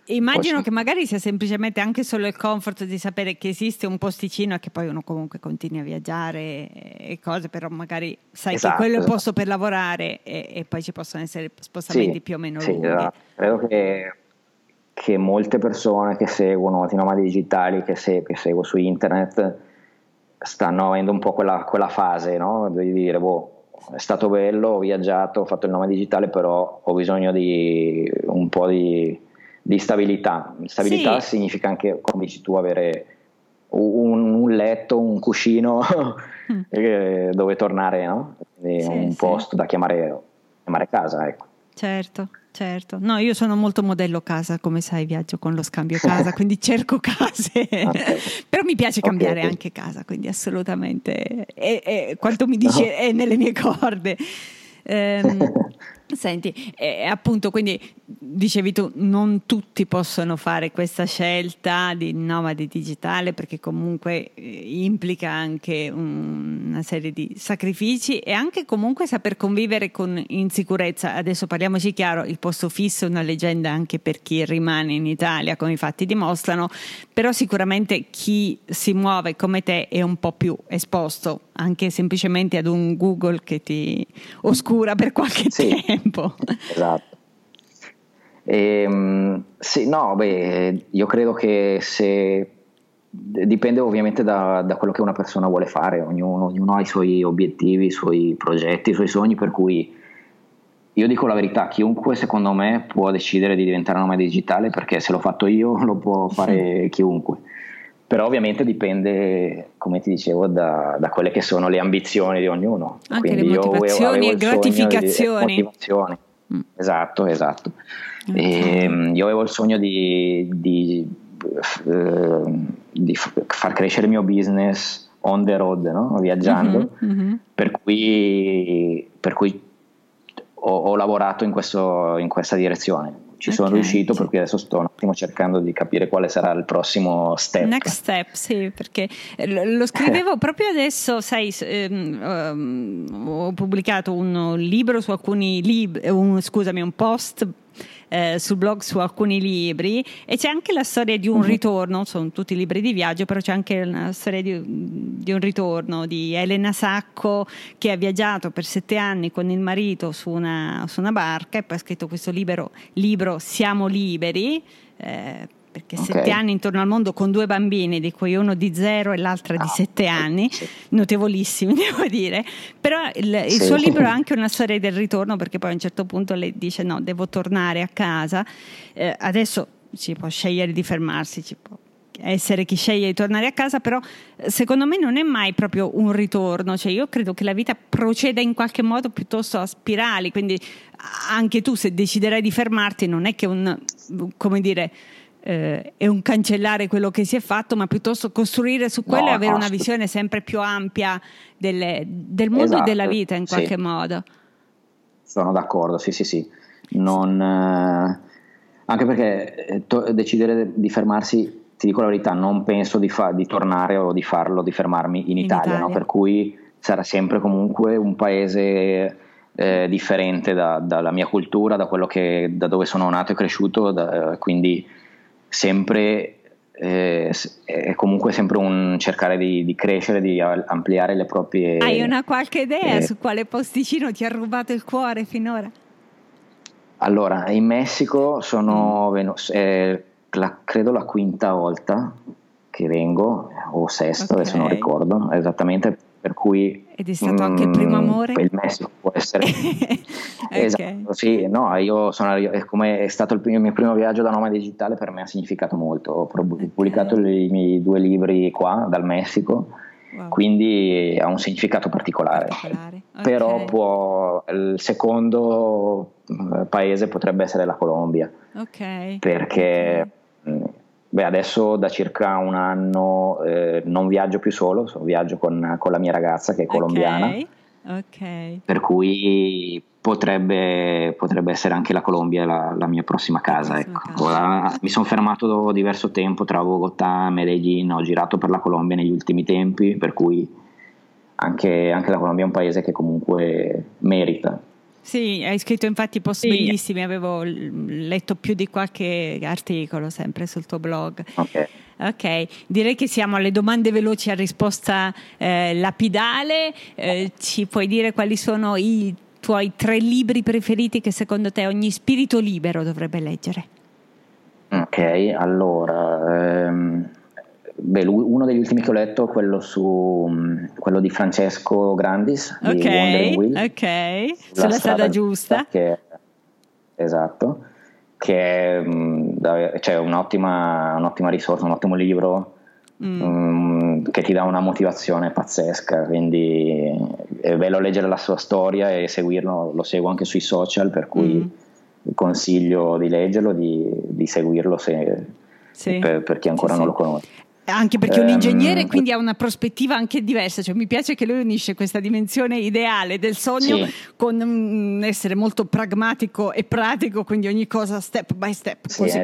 Immagino che magari sia semplicemente anche solo il comfort di sapere che esiste un posticino e che poi uno comunque continui a viaggiare e cose, però magari sai esatto. che quello è il posto per lavorare e, e poi ci possono essere spostamenti sì, più o meno sì, lunghi. Esatto. Credo che, che, molte persone che seguono i nomadi digitali, che, se, che, seguo su internet, stanno avendo un po' quella, quella fase no? di dire, boh, è stato bello, ho viaggiato, ho fatto il nome digitale, però ho bisogno di un po' di di stabilità. Stabilità sì. significa anche, come dici tu, avere un, un letto, un cuscino <laughs> mm. dove tornare, no? sì, un sì. posto da chiamare, chiamare casa. Ecco. Certo, certo. No, io sono molto modello casa, come sai, viaggio con lo scambio casa, <laughs> quindi cerco case. Okay. Però mi piace cambiare okay, anche casa, quindi assolutamente. E, e, quanto mi dice no. è nelle mie corde. Ehm, <laughs> Senti, eh, appunto, quindi dicevi tu, non tutti possono fare questa scelta di nomadi digitale perché comunque eh, implica anche un, una serie di sacrifici e anche comunque saper convivere con insicurezza. Adesso parliamoci chiaro, il posto fisso è una leggenda anche per chi rimane in Italia, come i fatti dimostrano, però sicuramente chi si muove come te è un po' più esposto anche semplicemente ad un Google che ti oscura per qualche sì, tempo. Esatto. E, ehm, sì, no, beh, io credo che se dipende ovviamente da, da, quello che una persona vuole fare, ognuno, ognuno, ha i suoi obiettivi, i suoi progetti, i suoi sogni, per cui io dico la verità, chiunque secondo me può decidere di diventare nome digitale perché se l'ho fatto io <laughs> lo può fare <laughs> chiunque però ovviamente dipende, come ti dicevo, da, da, quelle che sono le ambizioni di ognuno. Anche Quindi le motivazioni e gratificazioni. Di, motivazioni. Mm. Esatto, esatto. Okay. E, ehm, io avevo il sogno di, di, eh, di, far crescere il mio business on the road, no? viaggiando, mm-hmm, mm-hmm. Per, cui, per cui ho, ho lavorato in, questo, in questa direzione ci sono okay, riuscito, sì. per cui adesso sto un attimo cercando di capire quale sarà il prossimo step. Next step, sì, perché lo scrivevo <laughs> proprio adesso, sai, ehm, um, ho pubblicato un libro su alcuni libri, un, scusami, un post eh, sul blog su alcuni libri e c'è anche la storia di un uh-huh. ritorno, sono tutti libri di viaggio, però c'è anche la storia di, di, un ritorno di Elena Sacco che ha viaggiato per sette anni con il marito su una, su una barca e poi ha scritto questo libro, libro Siamo liberi. Eh, perché okay. sette anni intorno al mondo con due bambini, di cui uno di zero e l'altra di ah, sette anni, sì. notevolissimi <laughs> devo dire, però il, il sì. suo libro ha anche una storia del ritorno perché poi a un certo punto lei dice no, devo tornare a casa, eh, adesso si può scegliere di fermarsi, ci può essere chi sceglie di tornare a casa, però eh, secondo me non è mai proprio un ritorno, cioè io credo che la vita proceda in qualche modo piuttosto a spirali, quindi anche tu se deciderai di fermarti non è che un, come dire, eh, è un cancellare quello che si è fatto, ma piuttosto costruire su quello no, e avere una visione sempre più ampia delle, del mondo esatto, e della vita in qualche sì. modo. Sono d'accordo, sì, sì, sì. Non, eh, anche perché eh, to- decidere di fermarsi, ti dico la verità, non penso di, fa- di tornare o di farlo, di fermarmi in, in Italia, Italia. No? per cui sarà sempre comunque un paese eh, differente da, dalla mia cultura, da, che, da, dove sono nato e cresciuto, da, quindi sempre eh, è comunque sempre un cercare di, di, crescere, di ampliare le proprie... Hai una qualche idea eh, su quale posticino ti ha rubato il cuore finora? Allora, in Messico sono mm. eh, la, credo la quinta volta che vengo, o sesta, okay. adesso non ricordo esattamente, per cui... Ed è stato mm, anche il primo amore? Il Messico può essere... <laughs> okay. Esatto, sì, no, io sono, come è stato il, mio, il mio primo viaggio da nome digitale, per me ha significato molto. Ho pubblicato okay. i miei due libri qua, dal Messico, wow. quindi ha un significato particolare. particolare. Okay. Però può, il secondo eh, paese potrebbe essere la Colombia. Ok. Perché... Mm, Beh, adesso da circa un anno eh, non viaggio più solo, viaggio con, con, la mia ragazza che è colombiana. Okay. Okay. Per cui potrebbe, potrebbe, essere anche la Colombia la, la mia prossima casa. Ecco. Ora, mi sono fermato diverso tempo tra Bogotà e Medellin, ho girato per la Colombia negli ultimi tempi, per cui anche, anche la Colombia è un paese che comunque merita. Sì, hai scritto infatti post sì. bellissimi, avevo letto più di qualche articolo sempre sul tuo blog. Ok. Ok, direi che siamo alle domande veloci a risposta eh, lapidale. Eh, ci puoi dire quali sono i tuoi tre libri preferiti che secondo te ogni spirito libero dovrebbe leggere? Ok, allora, ehm, Beh, uno degli ultimi che ho letto è quello, su, mm, quello di Francesco Grandis ok, di Will, ok, sulla, sulla strada, strada, giusta, che, esatto che è mm, cioè, un'ottima, un'ottima, risorsa, un ottimo libro mm. um, che ti dà una motivazione pazzesca quindi è bello leggere la sua storia e seguirlo, lo seguo anche sui social per cui mm. consiglio di leggerlo, di, di seguirlo se, sì. per, per, chi ancora sì, non sì. lo conosce anche perché è un ingegnere um, quindi ha una prospettiva anche diversa, cioè, mi piace che lui unisce questa dimensione ideale del sogno sì. con un essere molto pragmatico e pratico, quindi ogni cosa step by step. Sì, così,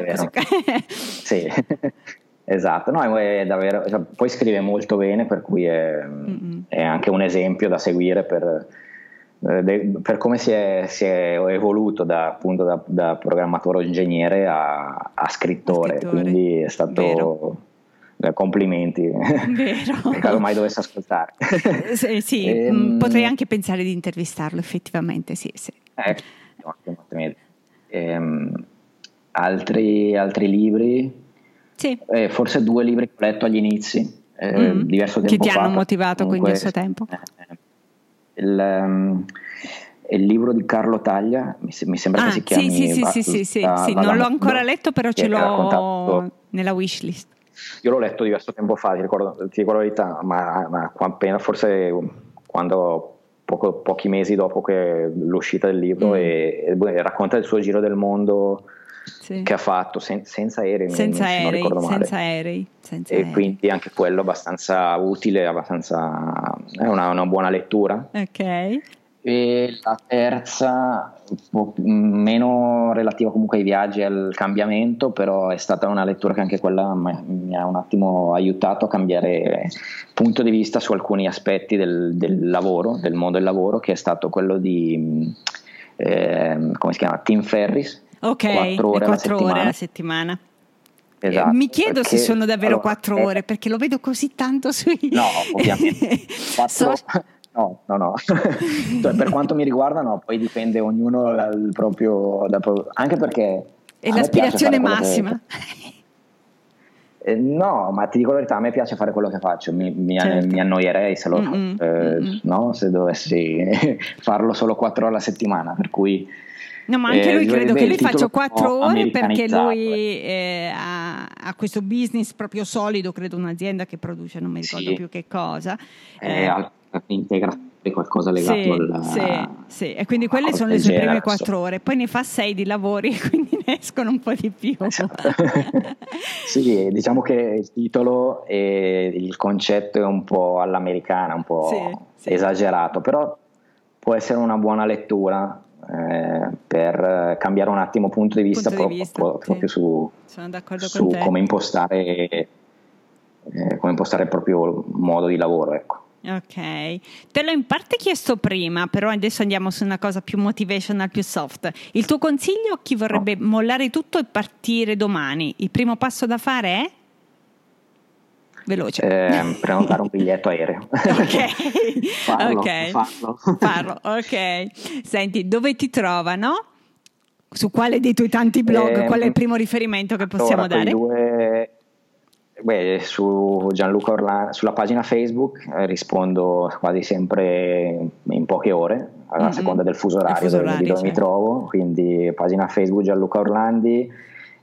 <laughs> sì. <laughs> esatto, no, è davvero, cioè, poi scrive molto bene, per cui è, è anche un esempio da seguire per, eh, per come si è, si è, evoluto da, appunto, da, da programmatore o ingegnere a, a scrittore, scrittore, quindi è stato... Vero eh, complimenti, Vero. <laughs> caso mai dovesse ascoltare. sì, sì e, mm, potrei anche pensare di intervistarlo effettivamente, sì. sì. Eh, ottimo. Ehm, altri, altri, libri? Sì. Eh, forse due libri che ho letto agli inizi, eh, mm, diverso tempo Che ti fa, hanno motivato comunque, quindi a suo tempo? Eh, il, um, il libro di Carlo Taglia, mi, mi sembra ah, che si chiami... Sì, sì, sì, sì, sì, sì, non l'ho ancora letto, però ce l'ho nella wishlist. Io l'ho letto diverso tempo fa, ti ricordo, ti ricordo la verità, ma, ma appena forse quando poco, pochi mesi dopo l'uscita del libro mm. e, e, racconta il suo giro del mondo sì. che ha fatto sen, senza aerei. Senza non, aerei, non senza aerei. Senza e aerei. quindi anche quello abbastanza utile, abbastanza, è una, una buona lettura. Ok. E la terza, meno relativa comunque ai viaggi e al cambiamento, però è stata una lettura che anche quella mi ha un attimo aiutato a cambiare punto di vista su alcuni aspetti del, del lavoro, del mondo del lavoro, che è stato quello di, eh, come si chiama, Tim Ferris. Ok, 4 ore, 4 ore alla settimana. Esatto, Mi chiedo se sono davvero allora, quattro eh, ore perché lo vedo così tanto sui... No, ovviamente. <laughs> Quattro, so... No, no, no. <laughs> cioè, per quanto mi riguarda, no, poi dipende ognuno dal proprio. Da, anche perché. È l'aspirazione massima. Che, <laughs> eh, no, ma ti dico la verità, a me piace fare quello che faccio, mi, mi, certo. mi annoierei se, lo, mm-hmm. eh, no? se dovessi <laughs> farlo solo quattro ore alla settimana, per cui No, ma anche eh, lui credo che lui faccia quattro ore perché lui eh, ha, ha, questo business proprio solido, credo un'azienda che produce, non mi ricordo sì. più che cosa. Eh, eh integra qualcosa legato sì, al sì, sì, e quindi quelle sono le sue prime quattro ore poi ne fa sei di lavori <laughs> quindi ne escono un po' di più esatto. sì diciamo che il titolo e il concetto è un po' all'americana un po' sì, esagerato però può essere una buona lettura eh, per cambiare un attimo punto di vista, punto di vista proprio, proprio su, su come, impostare, eh, come impostare il proprio modo di lavoro. Ecco. Ok, te l'ho in parte chiesto prima, però adesso andiamo su una cosa più motivational, più soft. Il tuo consiglio a chi vorrebbe no. mollare tutto e partire domani? Il primo passo da fare è? veloce. <laughs> Eh, prenotare un biglietto aereo. Ok, <laughs> farlo, okay. farlo. farlo. ok. Senti, dove ti trovano? Su quale dei tuoi tanti blog? Eh, qual è il primo riferimento che possiamo allora, dare? Due, beh, su Gianluca Orlando, sulla pagina Facebook eh, rispondo quasi sempre in poche ore, a mm-hmm. seconda del fuso orario, fuso orario dove, dove mi trovo. Quindi pagina Facebook Gianluca Orlandi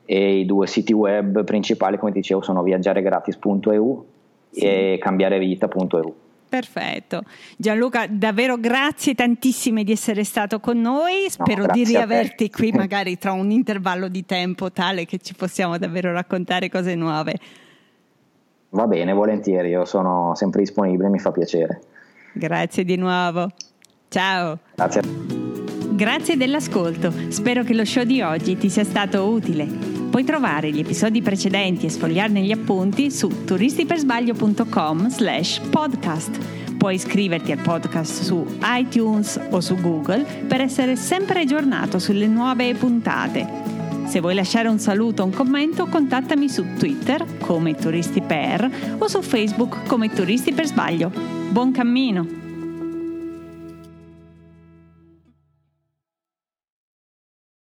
e i due siti web principali, come dicevo, sono viaggiaregratis.eu sì. e cambiarevita.eu. Perfetto. Gianluca, davvero grazie tantissime di essere stato con noi. Spero no, di riaverti qui <laughs> magari tra un intervallo di tempo tale che ci possiamo davvero raccontare cose nuove. Va bene, volentieri, io sono sempre disponibile, mi fa piacere. Grazie di nuovo. Ciao. Grazie. Grazie dell'ascolto. Spero che lo show di oggi ti sia stato utile. Puoi trovare gli episodi precedenti e sfogliarne gli appunti su turistipersbaglio.com slash podcast. Puoi iscriverti al podcast su iTunes o su Google per essere sempre aggiornato sulle nuove puntate. Se vuoi lasciare un saluto o un commento, contattami su Twitter come Turisti Per o su Facebook come Turisti per Sbaglio. Buon cammino!